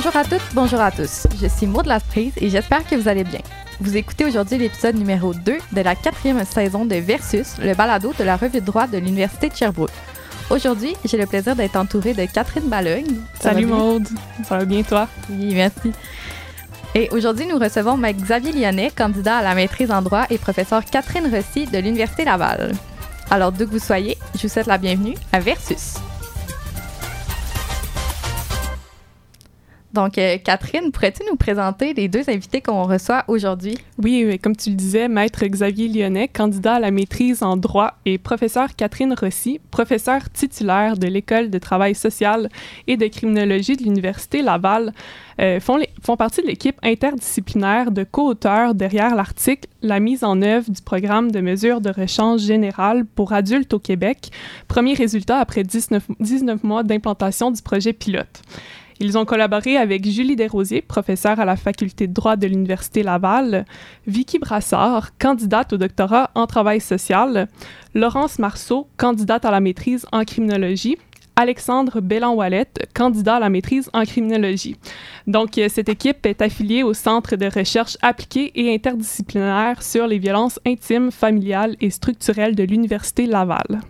Bonjour à toutes, bonjour à tous. Je suis Maud Lasprise et j'espère que vous allez bien. Vous écoutez aujourd'hui l'épisode numéro 2 de la quatrième saison de Versus, le balado de la revue de droit de l'Université de Sherbrooke. Aujourd'hui, j'ai le plaisir d'être entourée de Catherine Balogne. Salut Maude, ça va bien toi? Oui, merci. Et aujourd'hui, nous recevons Maître Xavier Lyonnais, candidat à la maîtrise en droit et professeur Catherine Rossi de l'Université Laval. Alors, d'où que vous soyez, je vous souhaite la bienvenue à Versus. Donc, euh, Catherine, pourrais-tu nous présenter les deux invités qu'on reçoit aujourd'hui? Oui, comme tu le disais, Maître Xavier Lyonnais, candidat à la maîtrise en droit, et professeur Catherine Rossi, professeure titulaire de l'École de travail social et de criminologie de l'Université Laval, euh, font, font partie de l'équipe interdisciplinaire de co-auteurs derrière l'article La mise en œuvre du programme de mesures de rechange général pour adultes au Québec, premier résultat après 19, 19 mois d'implantation du projet pilote. Ils ont collaboré avec Julie Desrosiers, professeure à la faculté de droit de l'Université Laval, Vicky Brassard, candidate au doctorat en travail social, Laurence Marceau, candidate à la maîtrise en criminologie, Alexandre Bellan-Wallette, candidat à la maîtrise en criminologie. Donc, euh, cette équipe est affiliée au Centre de recherche appliquée et interdisciplinaire sur les violences intimes, familiales et structurelles de l'Université Laval.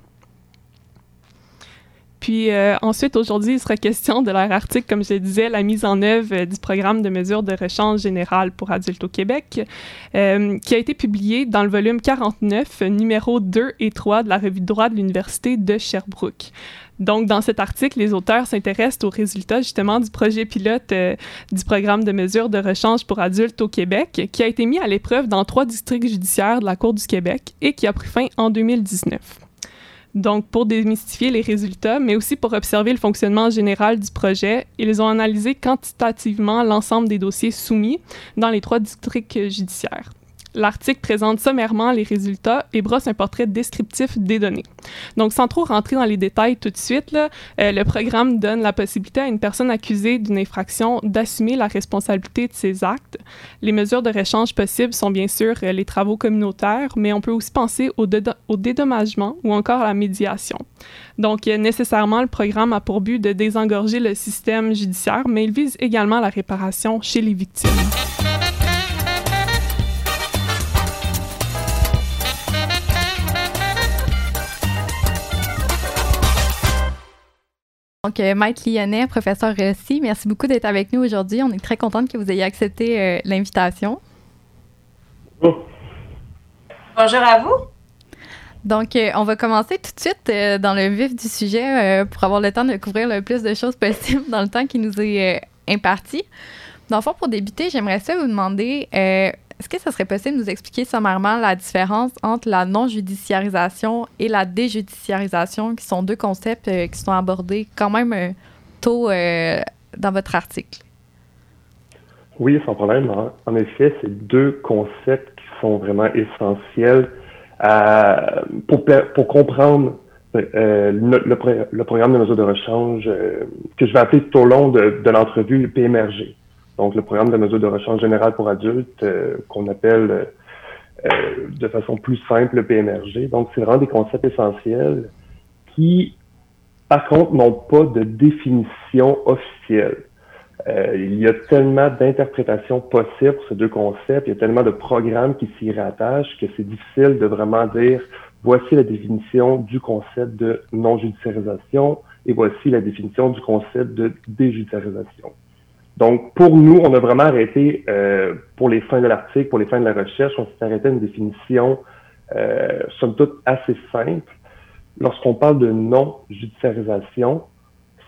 Puis euh, ensuite, aujourd'hui, il sera question de leur article, comme je le disais, la mise en œuvre euh, du programme de mesures de rechange général pour adultes au Québec, euh, qui a été publié dans le volume 49, numéro 2 et 3 de la revue de droit de l'Université de Sherbrooke. Donc, dans cet article, les auteurs s'intéressent aux résultats justement du projet pilote du programme de mesures de rechange pour adultes au Québec, qui a été mis à l'épreuve dans trois districts judiciaires de la Cour du Québec et qui a pris fin en 2019. Donc, pour démystifier les résultats, mais aussi pour observer le fonctionnement général du projet, ils ont analysé quantitativement l'ensemble des dossiers soumis dans les trois districts judiciaires. L'article présente sommairement les résultats et brosse un portrait descriptif des données. Donc, sans trop rentrer dans les détails tout de suite, euh, le programme donne la possibilité à une personne accusée d'une infraction d'assumer la responsabilité de ses actes. Les mesures de réchange possibles sont bien sûr euh, les travaux communautaires, mais on peut aussi penser au, au dédommagement ou encore à la médiation. Donc, euh, nécessairement, le programme a pour but de désengorger le système judiciaire, mais il vise également la réparation chez les victimes. Donc, euh, Mike Lyonnais, professeur Rossi, merci beaucoup d'être avec nous aujourd'hui. On est très contente que vous ayez accepté euh, l'invitation. Bonjour. Bonjour à vous. Donc, euh, on va commencer tout de suite dans le vif du sujet pour avoir le temps de couvrir le plus de choses possible dans le temps qui nous est imparti. Dans le fond, pour débuter, j'aimerais ça vous demander est-ce que ça serait possible de nous expliquer sommairement la différence entre la non-judiciarisation et la déjudiciarisation, qui sont deux concepts euh, qui sont abordés quand même euh, tôt euh, dans votre article? Oui, sans problème. En effet, c'est deux concepts qui sont vraiment essentiels pour, pour comprendre le, programme de mesures de rechange que je vais appeler tout au long de, de l'entrevue le PMRG donc le programme de mesures de rechange générale pour adultes, euh, qu'on appelle euh, de façon plus simple le PMRG. Donc, c'est vraiment des concepts essentiels qui, par contre, n'ont pas de définition officielle. Euh, il y a tellement d'interprétations possibles pour ces deux concepts, il y a tellement de programmes qui s'y rattachent que c'est difficile de vraiment dire voici la définition du concept de non-judiciarisation et voici la définition du concept de déjudiciarisation. Donc, pour nous, on a vraiment arrêté, euh, pour les fins de l'article, pour les fins de la recherche, on s'est arrêté à une définition, euh, somme toute, assez simple. Lorsqu'on parle de non-judiciarisation,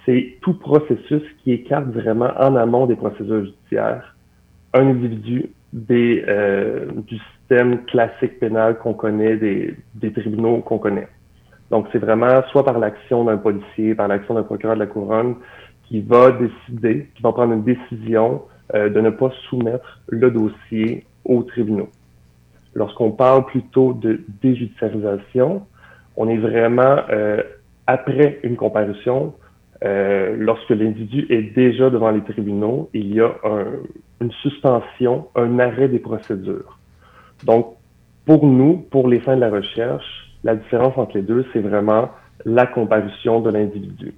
c'est tout processus qui écarte vraiment en amont des procédures judiciaires un individu des, euh, du système classique pénal qu'on connaît, des, des tribunaux qu'on connaît. Donc, c'est vraiment soit par l'action d'un policier, par l'action d'un procureur de la couronne, qui va décider, qui va prendre une décision euh, de ne pas soumettre le dossier aux tribunaux. Lorsqu'on parle plutôt de déjudiciarisation, on est vraiment euh, après une comparution, euh, lorsque l'individu est déjà devant les tribunaux, il y a une suspension, un arrêt des procédures. Donc, pour nous, pour les fins de la recherche, la différence entre les deux, c'est vraiment la comparution de l'individu.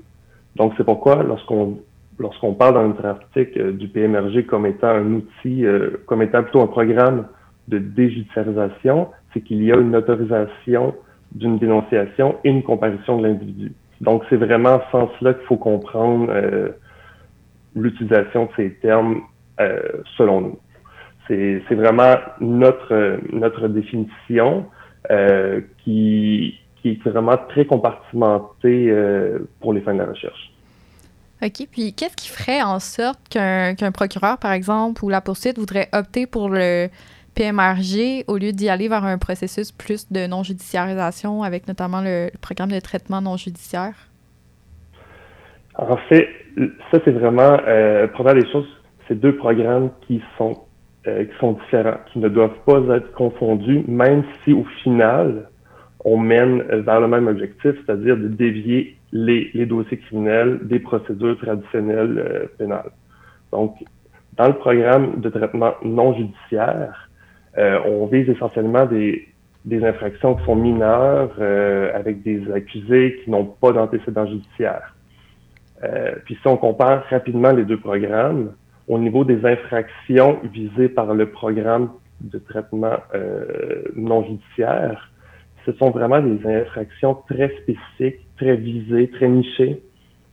Donc, c'est pourquoi lorsqu'on lorsqu'on parle dans notre article du PMRG comme étant un outil, comme étant plutôt un programme de déjudiciarisation, c'est qu'il y a une autorisation d'une dénonciation et une comparution de l'individu. Donc, c'est vraiment en ce sens-là qu'il faut comprendre euh, l'utilisation de ces termes euh, selon nous. C'est vraiment notre, notre définition euh, qui, qui est vraiment très compartimentée euh, pour les fins de la recherche. OK. Puis, qu'est-ce qui ferait en sorte qu'un procureur, par exemple, ou la poursuite voudrait opter pour le PMRG au lieu d'y aller vers un processus plus de non-judiciarisation avec notamment le, programme de traitement non-judiciaire? En fait, ça, c'est vraiment, euh, première des choses, c'est deux programmes qui sont, euh, qui sont différents, qui ne doivent pas être confondus, même si au final, on mène vers le même objectif, c'est-à-dire de dévier les, les, dossiers criminels des procédures traditionnelles euh, pénales. Donc, dans le programme de traitement non judiciaire, euh, on vise essentiellement des, des infractions qui sont mineures euh, avec des accusés qui n'ont pas d'antécédents judiciaires. Euh, puis si on compare rapidement les deux programmes, au niveau des infractions visées par le programme de traitement euh, non judiciaire, ce sont vraiment des infractions très spécifiques, très visées, très nichées,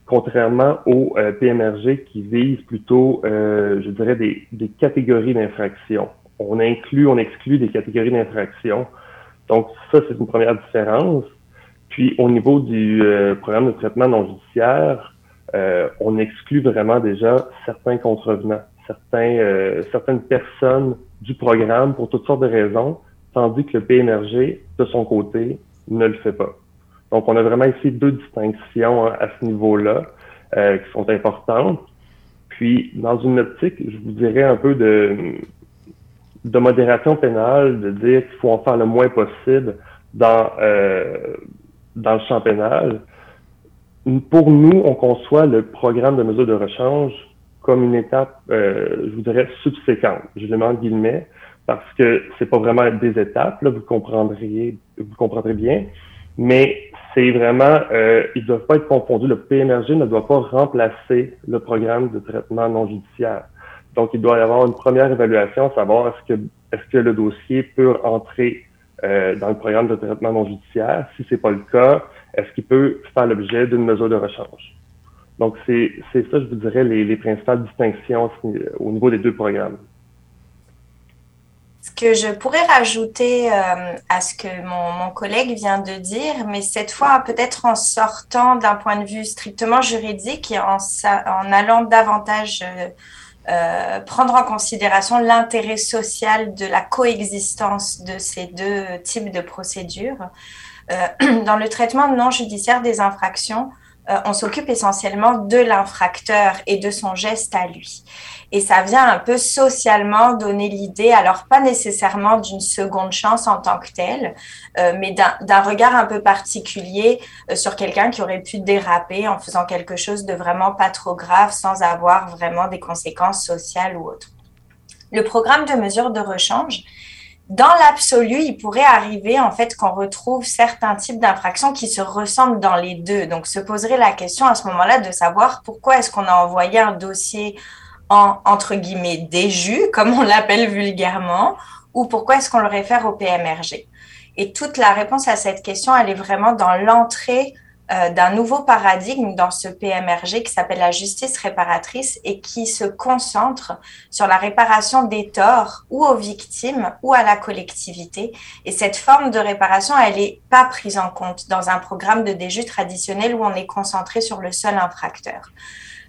contrairement au PMRG qui vise plutôt, je dirais, des, des catégories d'infractions on inclut, on exclut des catégories d'infractions. Donc, ça, c'est une première différence. Puis, au niveau du euh, programme de traitement non judiciaire, euh, on exclut vraiment déjà certains contrevenants, certains, euh, certaines personnes du programme pour toutes sortes de raisons, tandis que le PNRG, de son côté, ne le fait pas. Donc, on a vraiment ici deux distinctions hein, à ce niveau-là qui sont importantes. Puis, dans une optique, je vous dirais un peu de, de modération pénale, de dire qu'il faut en faire le moins possible dans, euh, dans le champ pénal. Pour nous, on conçoit le programme de mesures de rechange comme une étape, euh, je vous dirais, subséquente. Je le mets en guillemets parce que c'est pas vraiment des étapes, là, vous comprendriez, vous comprendrez bien, mais c'est vraiment, euh, ils doivent pas être confondus. Le PMRG ne doit pas remplacer le programme de traitement non judiciaire. Donc, il doit y avoir une première évaluation, savoir est-ce que, est-ce que le dossier peut entrer euh, dans le programme de traitement non judiciaire. Si c'est pas le cas, est-ce qu'il peut faire l'objet d'une mesure de rechange? Donc, c'est, c'est ça, je vous dirais, les, les principales distinctions au niveau des deux programmes. Que je pourrais rajouter euh, à ce que mon, collègue vient de dire, mais cette fois peut-être en sortant d'un point de vue strictement juridique et en, allant davantage euh, euh, prendre en considération l'intérêt social de la coexistence de ces deux types de procédures. Dans le traitement non judiciaire des infractions, euh, on s'occupe essentiellement de l'infracteur et de son geste à lui. Et ça vient un peu socialement donner l'idée, alors pas nécessairement d'une seconde chance en tant que telle, euh, mais d'un regard un peu particulier euh, sur quelqu'un qui aurait pu déraper en faisant quelque chose de vraiment pas trop grave sans avoir vraiment des conséquences sociales ou autres. Le programme de mesure de rechange, dans l'absolu, il pourrait arriver en fait qu'on retrouve certains types d'infractions qui se ressemblent dans les deux. Donc, se poserait la question à ce moment-là de savoir pourquoi est-ce qu'on a envoyé un dossier en entre guillemets déju, comme on l'appelle vulgairement, ou pourquoi est-ce qu'on le réfère au PMRG. Et toute la réponse à cette question, elle est vraiment dans l'entrée euh, d'un nouveau paradigme dans ce PMRG qui s'appelle la justice réparatrice et qui se concentre sur la réparation des torts ou aux victimes ou à la collectivité. Et cette forme de réparation, elle n'est pas prise en compte dans un programme de déjus traditionnel où on est concentré sur le seul infracteur.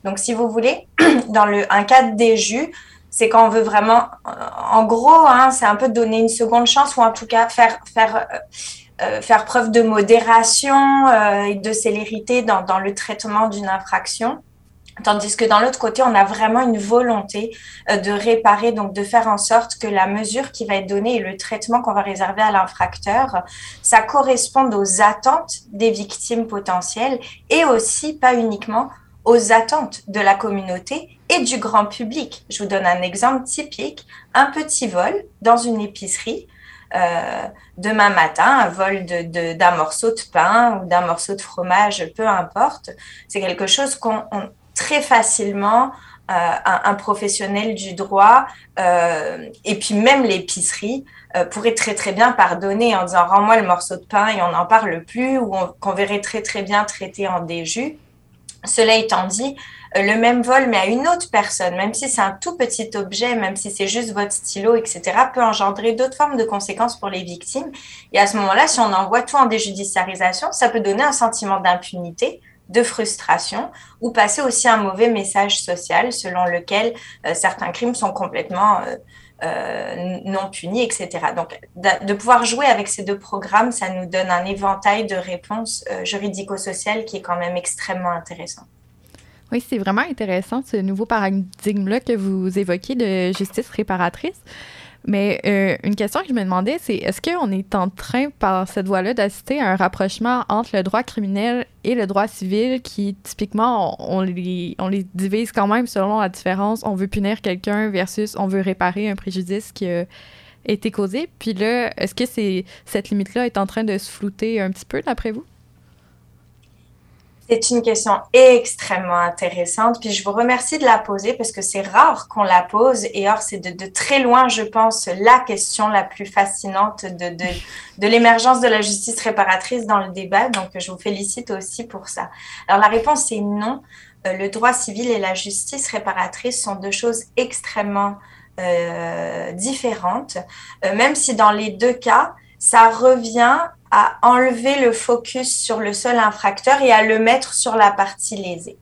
Donc, si vous voulez, dans le, un cas de déjus, c'est quand on veut vraiment, en gros, hein, c'est un peu donner une seconde chance ou en tout cas faire, faire euh, euh, faire preuve de modération euh, et de célérité dans, dans le traitement d'une infraction. Tandis que dans l'autre côté, on a vraiment une volonté euh, de réparer, donc de faire en sorte que la mesure qui va être donnée et le traitement qu'on va réserver à l'infracteur, ça corresponde aux attentes des victimes potentielles et aussi, pas uniquement, aux attentes de la communauté et du grand public. Je vous donne un exemple typique, un petit vol dans une épicerie euh, demain matin, un vol d'un de, morceau de pain ou d'un morceau de fromage, peu importe. C'est quelque chose qu'on très facilement un, professionnel du droit et puis même l'épicerie pourrait très très bien pardonner en disant rends-moi le morceau de pain et on n'en parle plus ou qu'on verrait très très bien traité en déjus. Cela étant dit, euh, le même vol, mais à une autre personne, même si c'est un tout petit objet, même si c'est juste votre stylo, etc., peut engendrer d'autres formes de conséquences pour les victimes. Et à ce moment-là, si on envoie tout en déjudiciarisation, ça peut donner un sentiment d'impunité, de frustration, ou passer aussi un mauvais message social selon lequel euh, certains crimes sont complètement euh, non punis, etc. Donc, de pouvoir jouer avec ces deux programmes, ça nous donne un éventail de réponses juridico-sociales qui est quand même extrêmement intéressant. Oui, c'est vraiment intéressant ce nouveau paradigme-là que vous évoquez de justice réparatrice. Mais euh, une question que je me demandais, c'est est-ce qu'on est en train, par cette voie-là, d'assister à un rapprochement entre le droit criminel et le droit civil qui, typiquement, on, les, on les divise quand même selon la différence. On veut punir quelqu'un versus on veut réparer un préjudice qui a été causé? Puis là, est-ce que cette limite-là est en train de se flouter un petit peu, d'après vous? C'est une question extrêmement intéressante. Puis je vous remercie de la poser parce que c'est rare qu'on la pose. Et or, c'est de, très loin, je pense, la question la plus fascinante de, l'émergence de la justice réparatrice dans le débat. Donc, je vous félicite aussi pour ça. Alors, la réponse est non. Euh, le droit civil et la justice réparatrice sont deux choses extrêmement euh, différentes, euh, même si dans les deux cas, ça revient à enlever le focus sur le seul infracteur et à le mettre sur la partie lésée.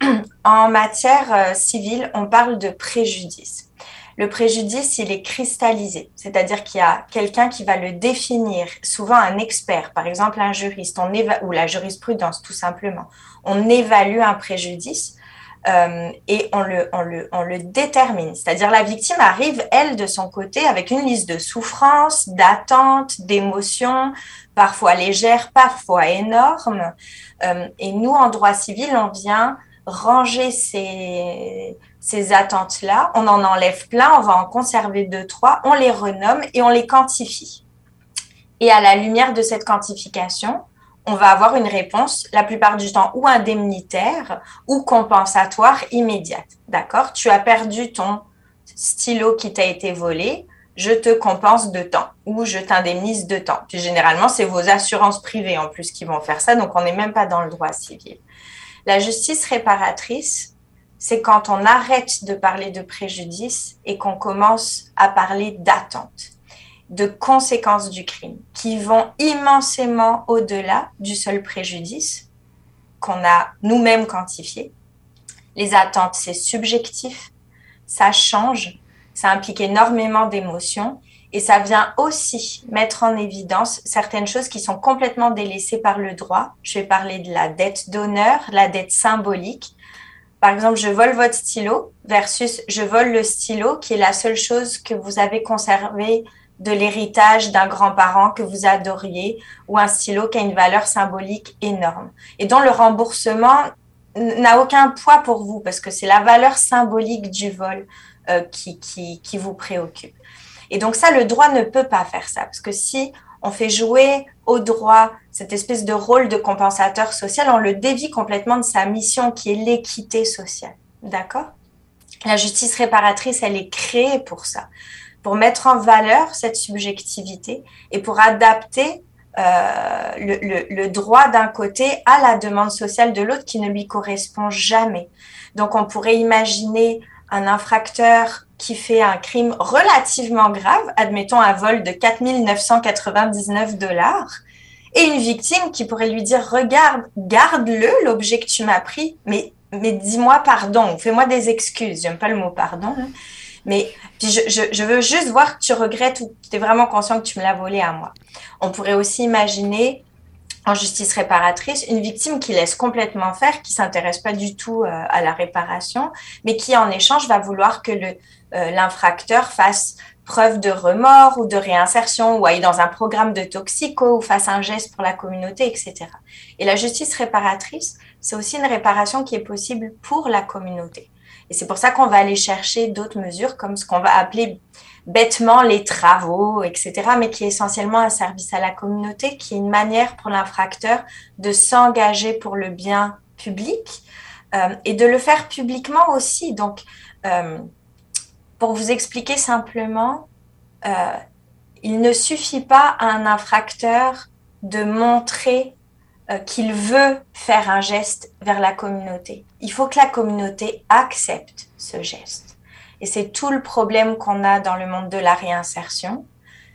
En matière euh, civile, on parle de préjudice. Le préjudice, il est cristallisé, c'est-à-dire qu'il y a quelqu'un qui va le définir, souvent un expert, par exemple un juriste, on ou la jurisprudence tout simplement. On évalue un préjudice euh, et on le, on, le, on le détermine. C'est-à-dire la victime arrive, elle, de son côté, avec une liste de souffrances, d'attentes, d'émotions, parfois légères, parfois énormes. Euh, et nous, en droit civil, on vient ranger ces, ces attentes-là, on en enlève plein, on va en conserver deux, trois, on les renomme et on les quantifie. Et à la lumière de cette quantification, on va avoir une réponse la plupart du temps ou indemnitaire ou compensatoire immédiate. D'accord? Tu as perdu ton stylo qui t'a été volé, je te compense de temps ou je t'indemnise de temps. Puis généralement, c'est vos assurances privées en plus qui vont faire ça, donc on n'est même pas dans le droit civil. La justice réparatrice, c'est quand on arrête de parler de préjudice et qu'on commence à parler d'attente de conséquences du crime qui vont immensément au-delà du seul préjudice qu'on a nous-mêmes quantifié. Les attentes, c'est subjectif, ça change, ça implique énormément d'émotions et ça vient aussi mettre en évidence certaines choses qui sont complètement délaissées par le droit. Je vais parler de la dette d'honneur, la dette symbolique. Par exemple, je vole votre stylo versus je vole le stylo qui est la seule chose que vous avez conservée de l'héritage d'un grand-parent que vous adoriez ou un stylo qui a une valeur symbolique énorme et dont le remboursement n'a aucun poids pour vous parce que c'est la valeur symbolique du vol euh, qui, qui, qui vous préoccupe. Et donc ça, le droit ne peut pas faire ça parce que si on fait jouer au droit cette espèce de rôle de compensateur social, on le dévie complètement de sa mission qui est l'équité sociale. D'accord? La justice réparatrice, elle est créée pour ça pour mettre en valeur cette subjectivité et pour adapter euh, le, droit d'un côté à la demande sociale de l'autre qui ne lui correspond jamais. Donc on pourrait imaginer un infracteur qui fait un crime relativement grave, admettons un vol de 4 999 dollars, et une victime qui pourrait lui dire, regarde, garde-le, l'objet que tu m'as pris, mais, mais dis-moi pardon, fais-moi des excuses, j'aime pas le mot pardon, hein. Mais puis je, veux juste voir que tu regrettes ou tu es vraiment conscient que tu me l'as volé à moi. On pourrait aussi imaginer en justice réparatrice une victime qui laisse complètement faire, qui s'intéresse pas du tout euh, à la réparation, mais qui en échange va vouloir que euh, l'infracteur fasse preuve de remords ou de réinsertion ou aille dans un programme de toxico ou fasse un geste pour la communauté, etc. Et la justice réparatrice, c'est aussi une réparation qui est possible pour la communauté. Et c'est pour ça qu'on va aller chercher d'autres mesures comme ce qu'on va appeler bêtement les travaux, etc., mais qui est essentiellement un service à la communauté, qui est une manière pour l'infracteur de s'engager pour le bien public et de le faire publiquement aussi. Donc, pour vous expliquer simplement, il ne suffit pas à un infracteur de montrer qu'il veut faire un geste vers la communauté. Il faut que la communauté accepte ce geste. Et c'est tout le problème qu'on a dans le monde de la réinsertion.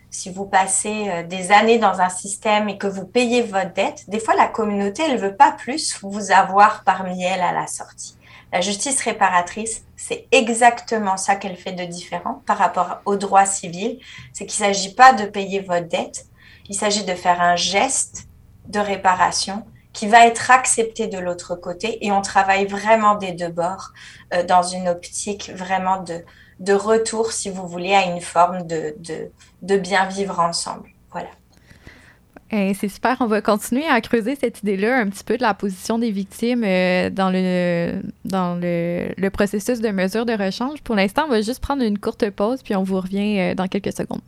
Si vous passez euh, des années dans un système et que vous payez votre dette, des fois la communauté, elle veut pas plus vous avoir parmi elle à la sortie. La justice réparatrice, c'est exactement ça qu'elle fait de différent par rapport au droit civil. C'est qu'il ne s'agit pas de payer votre dette, il s'agit de faire un geste de réparation qui va être accepté de l'autre côté et on travaille vraiment des deux bords euh, dans une optique vraiment de, de retour, si vous voulez, à une forme de, de, de bien vivre ensemble. Voilà. C'est super. On va continuer à creuser cette idée-là un petit peu de la position des victimes euh, dans, le, dans le, le, processus de mesure de rechange. Pour l'instant, on va juste prendre une courte pause, puis on vous revient euh, dans quelques secondes.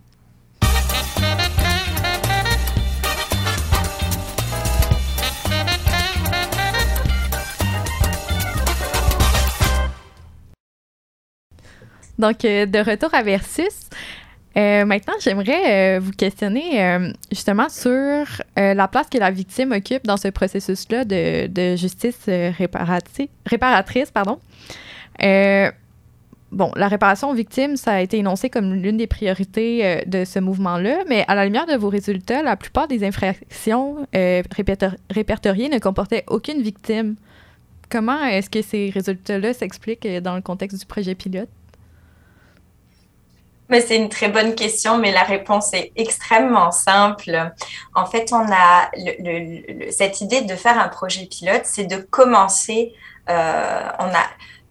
Donc, euh, de retour à Versus. Euh, maintenant, j'aimerais euh, vous questionner justement sur la place que la victime occupe dans ce processus-là de, justice réparatrice. Pardon. bon, la réparation aux victimes, ça a été énoncé comme l'une des priorités de ce mouvement-là, mais à la lumière de vos résultats, la plupart des infractions répertoriées ne comportaient aucune victime. Comment est-ce que ces résultats-là s'expliquent dans le contexte du projet pilote? Mais c'est une très bonne question, mais la réponse est extrêmement simple. En fait, on a cette idée de faire un projet pilote, c'est de commencer. Euh, on a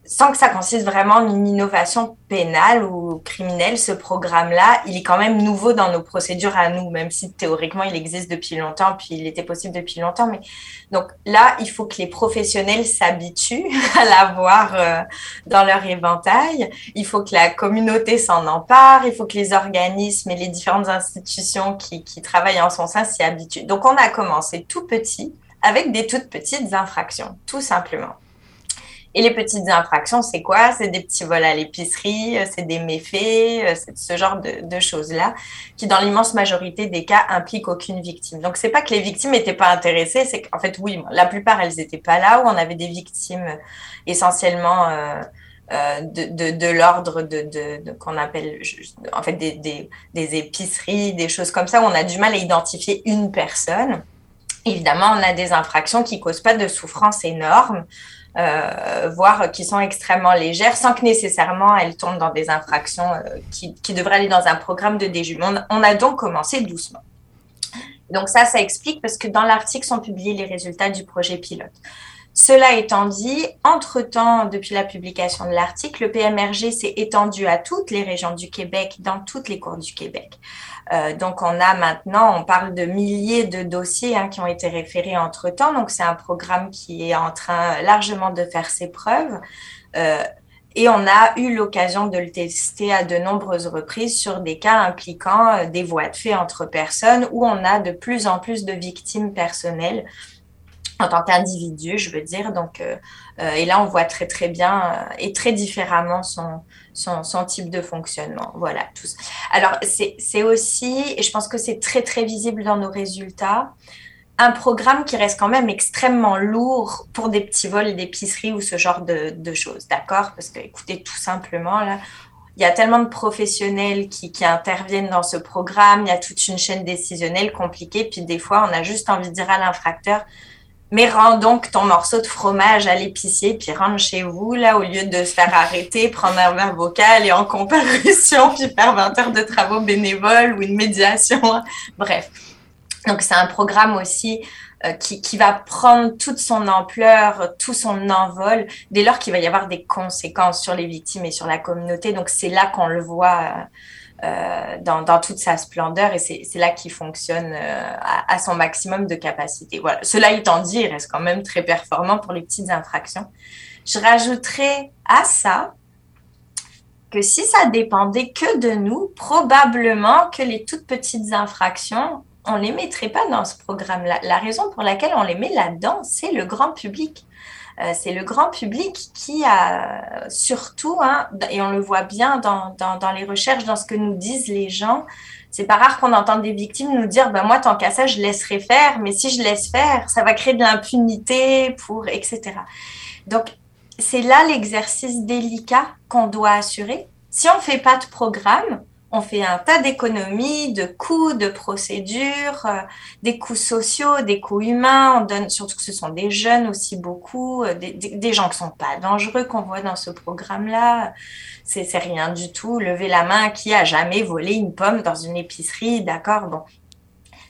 sans que ça consiste vraiment en une innovation pénale ou criminelle, ce programme-là, il est quand même nouveau dans nos procédures à nous, même si théoriquement il existe depuis longtemps, puis il était possible depuis longtemps. Mais donc là, il faut que les professionnels s'habituent à l'avoir euh, dans leur éventail. Il faut que la communauté s'en empare. Il faut que les organismes et les différentes institutions qui, qui travaillent en son sein s'y habituent. Donc on a commencé tout petit avec des toutes petites infractions, tout simplement. Et les petites infractions, c'est quoi? C'est des petits vols à l'épicerie, euh, c'est des méfaits, euh, c'est ce genre de, choses-là qui, dans l'immense majorité des cas, impliquent aucune victime. Donc, c'est pas que les victimes n'étaient pas intéressées, c'est qu'en fait, oui, la plupart, elles n'étaient pas là, où on avait des victimes euh, essentiellement de, l'ordre qu'on appelle en fait des épiceries, des choses comme ça, où on a du mal à identifier une personne. Évidemment, on a des infractions qui causent pas de souffrance énorme, euh, voire qui sont extrêmement légères, sans que nécessairement elles tombent dans des infractions euh, qui, qui, devraient aller dans un programme de déjume. On, a donc commencé doucement. Donc ça, ça explique parce que dans l'article sont publiés les résultats du projet pilote. Cela étant dit, entre-temps, depuis la publication de l'article, le PMRG s'est étendu à toutes les régions du Québec, dans toutes les cours du Québec. Euh, donc, on a maintenant, on parle de milliers de dossiers hein, qui ont été référés entre-temps. Donc, c'est un programme qui est en train largement de faire ses preuves. Euh, et on a eu l'occasion de le tester à de nombreuses reprises sur des cas impliquant euh, des voies de fait entre personnes où on a de plus en plus de victimes personnelles en tant qu'individu, je veux dire. Donc, euh, euh, et là, on voit très très bien euh, et très différemment son, son, son, type de fonctionnement. Voilà, tous. Alors, c'est aussi, et je pense que c'est très très visible dans nos résultats, un programme qui reste quand même extrêmement lourd pour des petits vols d'épicerie ou ce genre de, de choses, d'accord? Parce que, écoutez, tout simplement, là, il y a tellement de professionnels qui, qui, interviennent dans ce programme, il y a toute une chaîne décisionnelle compliquée, puis des fois, on a juste envie de dire à l'infracteur, mais rends donc ton morceau de fromage à l'épicier, puis rentre chez vous, là, au lieu de se faire arrêter, prendre un avocat, et en comparution, puis faire 20 heures de travaux bénévoles ou une médiation. Bref. Donc, c'est un programme aussi euh, qui, qui, va prendre toute son ampleur, tout son envol, dès lors qu'il va y avoir des conséquences sur les victimes et sur la communauté. Donc, c'est là qu'on le voit. Euh, euh, dans, toute sa splendeur et c'est là qu'il fonctionne euh, à, à, son maximum de capacité. Voilà. Cela étant dit, il reste quand même très performant pour les petites infractions. Je rajouterais à ça que si ça dépendait que de nous, probablement que les toutes petites infractions, on les mettrait pas dans ce programme-là. La raison pour laquelle on les met là-dedans, c'est le grand public. Euh, c'est le grand public qui a surtout, hein, et on le voit bien dans, dans, dans, les recherches, dans ce que nous disent les gens, c'est pas rare qu'on entende des victimes nous dire, ben moi, tant qu'à ça, je laisserai faire, mais si je laisse faire, ça va créer de l'impunité pour, etc. Donc, c'est là l'exercice délicat qu'on doit assurer. Si on ne fait pas de programme, on fait un tas d'économies, de coûts, de procédures, euh, des coûts sociaux, des coûts humains. On donne, surtout que ce sont des jeunes aussi beaucoup, euh, des, gens qui sont pas dangereux qu'on voit dans ce programme-là. C'est, rien du tout. Lever la main qui a jamais volé une pomme dans une épicerie, d'accord, bon.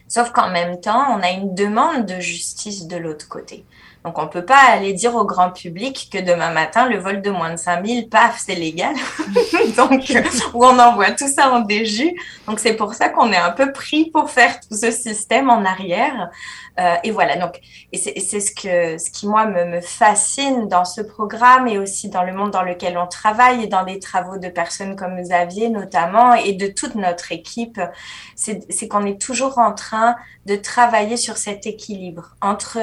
Sauf qu'en même temps, on a une demande de justice de l'autre côté. Donc, on ne peut pas aller dire au grand public que demain matin, le vol de moins de 5000, paf, c'est légal. Donc, où on envoie tout ça en déjus. Donc, c'est pour ça qu'on est un peu pris pour faire tout ce système en arrière. Euh, et voilà. Donc, et c'est ce, que, ce qui, moi, me, me, fascine dans ce programme et aussi dans le monde dans lequel on travaille et dans les travaux de personnes comme Xavier, notamment, et de toute notre équipe. C'est qu'on est toujours en train de travailler sur cet équilibre entre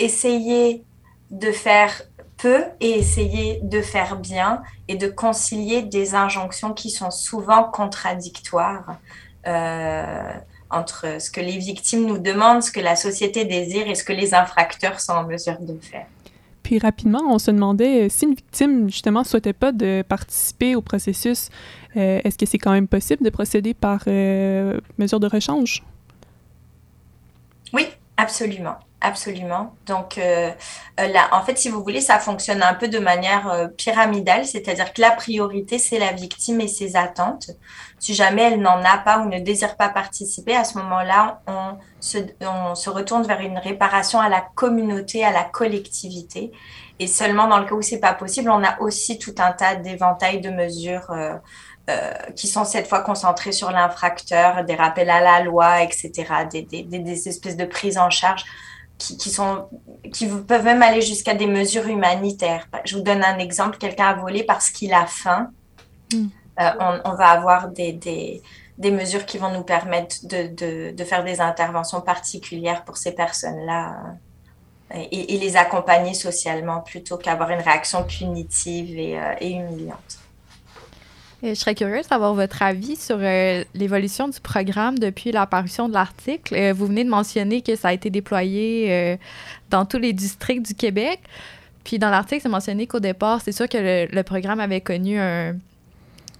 essayer de faire peu et essayer de faire bien et de concilier des injonctions qui sont souvent contradictoires euh, entre ce que les victimes nous demandent, ce que la société désire et ce que les infracteurs sont en mesure de faire. Puis rapidement, on se demandait si une victime, justement, ne souhaitait pas de participer au processus, euh, est-ce que c'est quand même possible de procéder par euh, mesure de rechange? Oui, absolument. Absolument. Donc euh, euh, là, en fait, si vous voulez, ça fonctionne un peu de manière euh, pyramidale, c'est-à-dire que la priorité, c'est la victime et ses attentes. Si jamais elle n'en a pas ou ne désire pas participer, à ce moment-là, on se, on se retourne vers une réparation à la communauté, à la collectivité. Et seulement dans le cas où c'est pas possible, on a aussi tout un tas d'éventails de mesures qui sont cette fois concentrées sur l'infracteur, des rappels à la loi, etc., des, des, des espèces de prise en charge qui, sont, qui peuvent même aller jusqu'à des mesures humanitaires. Je vous donne un exemple, quelqu'un a volé parce qu'il a faim. Hmm. Euh, on, va avoir des, des, des, mesures qui vont nous permettre de, de, de faire des interventions particulières pour ces personnes-là euh, et, et, les accompagner socialement plutôt qu'avoir une réaction punitive et, euh, et humiliante. Je serais curieuse d'avoir votre avis sur euh, l'évolution du programme depuis l'apparition de l'article. Euh, vous venez de mentionner que ça a été déployé euh, dans tous les districts du Québec. Puis dans l'article, c'est mentionné qu'au départ, c'est sûr que le, programme avait connu un,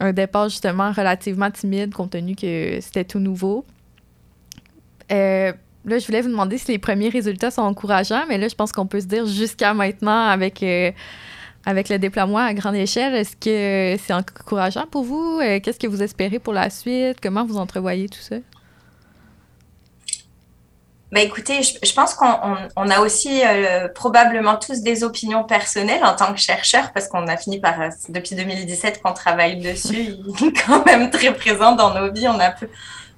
un, départ justement relativement timide compte tenu que c'était tout nouveau. là, je voulais vous demander si les premiers résultats sont encourageants, mais là, je pense qu'on peut se dire jusqu'à maintenant avec avec le déploiement à grande échelle, est-ce que c'est encourageant pour vous? Euh, qu'est-ce que vous espérez pour la suite? Comment vous entrevoyez tout ça? Ben écoutez, je, pense qu'on a aussi euh, probablement tous des opinions personnelles en tant que chercheurs, parce qu'on a fini par, euh, depuis 2017 qu'on travaille dessus, il est quand même très présent dans nos vies. On a peu...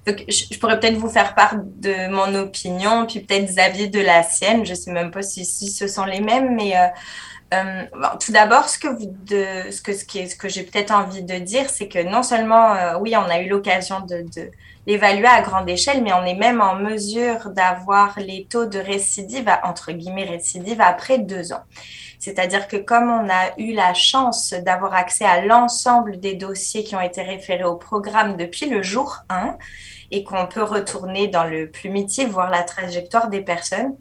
Donc, je, pourrais peut-être vous faire part de mon opinion, puis peut-être Xavier de la sienne. Je ne sais même pas si, ce sont les mêmes, mais euh, tout d'abord, ce que, ce que, ce que j'ai peut-être envie de dire, c'est que non seulement, euh, oui, on a eu l'occasion de l'évaluer à grande échelle, mais on est même en mesure d'avoir les taux de récidive, entre guillemets récidive, après deux ans. C'est-à-dire que comme on a eu la chance d'avoir accès à l'ensemble des dossiers qui ont été référés au programme depuis le jour 1 et qu'on peut retourner dans le plumitif, voir la trajectoire des personnes,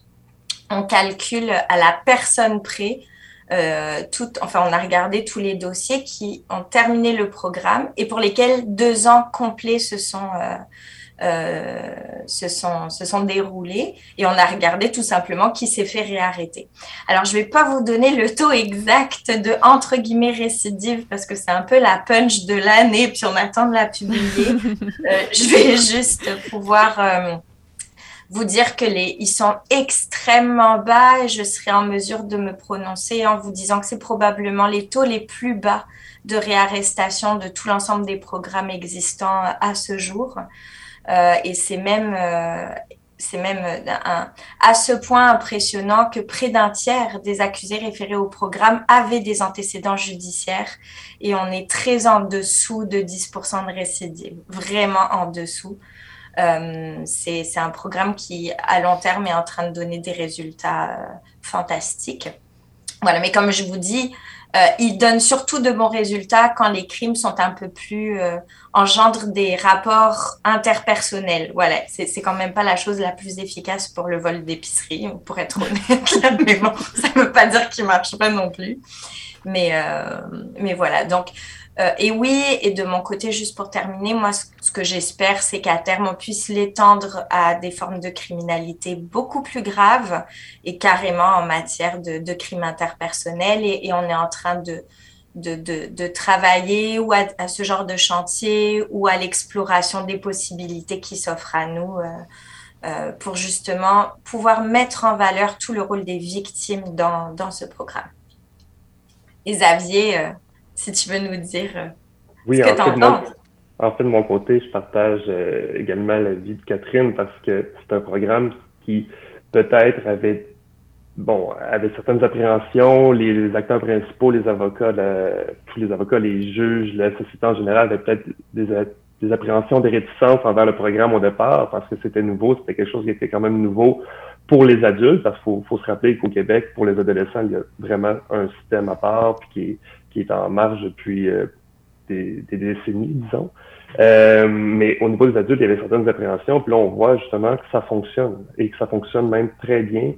on calcule à la personne près euh, tout, enfin, on a regardé tous les dossiers qui ont terminé le programme et pour lesquels deux ans complets se sont, euh, euh, se sont, se sont déroulés et on a regardé tout simplement qui s'est fait réarrêter. Alors, je vais pas vous donner le taux exact de entre guillemets récidive parce que c'est un peu la punch de l'année puis on attend de la publier. Euh, je vais juste pouvoir euh, vous dire que les, ils sont extrêmement bas et je serai en mesure de me prononcer en vous disant que c'est probablement les taux les plus bas de réarrestation de tout l'ensemble des programmes existants à ce jour. Euh, et c'est même, euh, c'est même un, à ce point impressionnant que près d'un tiers des accusés référés au programme avaient des antécédents judiciaires et on est très en dessous de 10% de récidive, vraiment en dessous. Euh, c'est un programme qui, à long terme, est en train de donner des résultats euh, fantastiques. voilà, mais comme je vous dis, euh, il donne surtout de bons résultats quand les crimes sont un peu plus euh, engendrent des rapports interpersonnels. Voilà, c'est quand même pas la chose la plus efficace pour le vol d'épicerie, pour être honnête. mais bon, ça veut pas dire qu'il marche pas non plus. Mais euh, mais voilà, donc euh, et oui, et de mon côté, juste pour terminer, moi, ce, que j'espère, c'est qu'à terme, on puisse l'étendre à des formes de criminalité beaucoup plus graves et carrément en matière de, de crimes interpersonnels. Et, et, on est en train de, de, de, de travailler ou à, à, ce genre de chantier ou à l'exploration des possibilités qui s'offrent à nous. Euh, euh, pour justement pouvoir mettre en valeur tout le rôle des victimes dans, dans ce programme. Et Xavier, euh, si tu veux nous dire euh, oui, ce que tu en En fait, de mon côté, je partage euh, également l'avis de Catherine parce que c'est un programme qui peut-être avait bon, avait certaines appréhensions, les, acteurs principaux, les avocats, tous les avocats, les juges, la société en général avaient peut-être des, des appréhensions, des réticences envers le programme au départ parce que c'était nouveau, c'était quelque chose qui était quand même nouveau pour les adultes, parce qu'il faut, faut, se rappeler qu'au Québec, pour les adolescents, il y a vraiment un système à part puis qui est qui est en marge depuis euh, des, des, décennies, disons. Euh, mais au niveau des adultes, il y avait certaines appréhensions. Puis là, on voit justement que ça fonctionne et que ça fonctionne même très bien,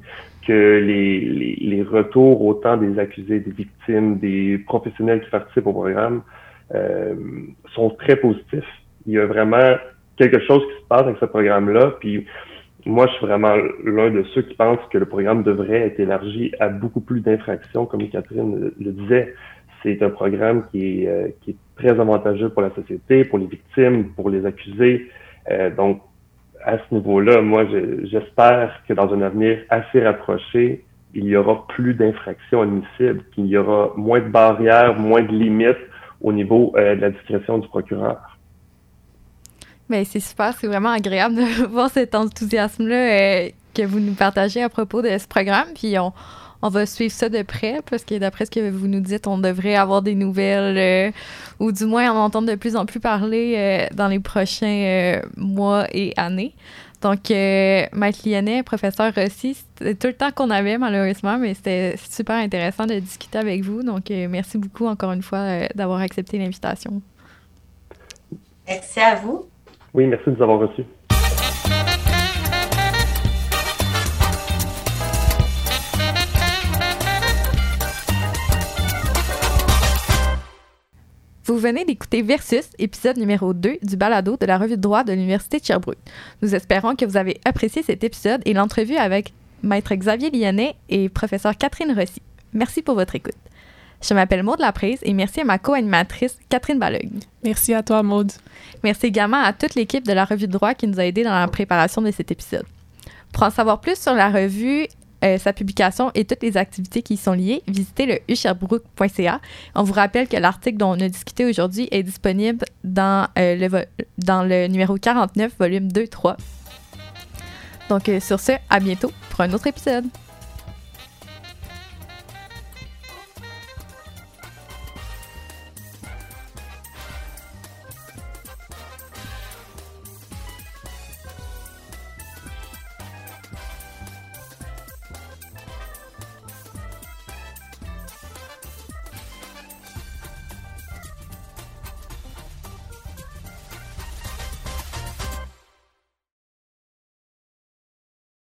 que les, les, les retours autant des accusés, des victimes, des professionnels qui participent au programme euh, sont très positifs. Il y a vraiment quelque chose qui se passe avec ce programme-là. Puis moi, je suis vraiment l'un de ceux qui pensent que le programme devrait être élargi à beaucoup plus d'infractions, comme Catherine le disait c'est un programme qui est, euh, qui est très avantageux pour la société, pour les victimes, pour les accusés. Euh, donc, à ce niveau-là, moi, j'espère que dans un avenir assez rapproché, il y aura plus d'infractions admissibles, qu'il y aura moins de barrières, moins de limites au niveau euh, de la discrétion du procureur. Mais c'est super, c'est vraiment agréable de voir cet enthousiasme-là que vous nous partagez à propos de ce programme. Puis on, on va suivre ça de près parce que d'après ce que vous nous dites, on devrait avoir des nouvelles euh, ou du moins en entendre de plus en plus parler euh, dans les prochains euh, mois et années. Donc, Maître Lyonnais, professeur Rossi, c'était tout le temps qu'on avait malheureusement, mais c'était super intéressant de discuter avec vous. Donc, merci beaucoup encore une fois d'avoir accepté l'invitation. Merci à vous. Oui, merci de nous avoir reçus. Vous venez d'écouter Versus, épisode numéro 2 du balado de la revue de droit de l'Université de Sherbrooke. Nous espérons que vous avez apprécié cet épisode et l'entrevue avec Maître Xavier Lyonnais et professeur Catherine Rossi. Merci pour votre écoute. Je m'appelle Maude Laprise et merci à ma co-animatrice Catherine Balogne. Merci à toi, Maude. Merci également à toute l'équipe de la revue de droit qui nous a aidés dans la préparation de cet épisode. Pour en savoir plus sur la revue euh, sa publication et toutes les activités qui y sont liées, visitez le usherbrook.ca. On vous rappelle que l'article dont on a discuté aujourd'hui est disponible dans, euh, le, dans le numéro 49, volume 2-3. Donc, euh, sur ce, à bientôt pour un autre épisode.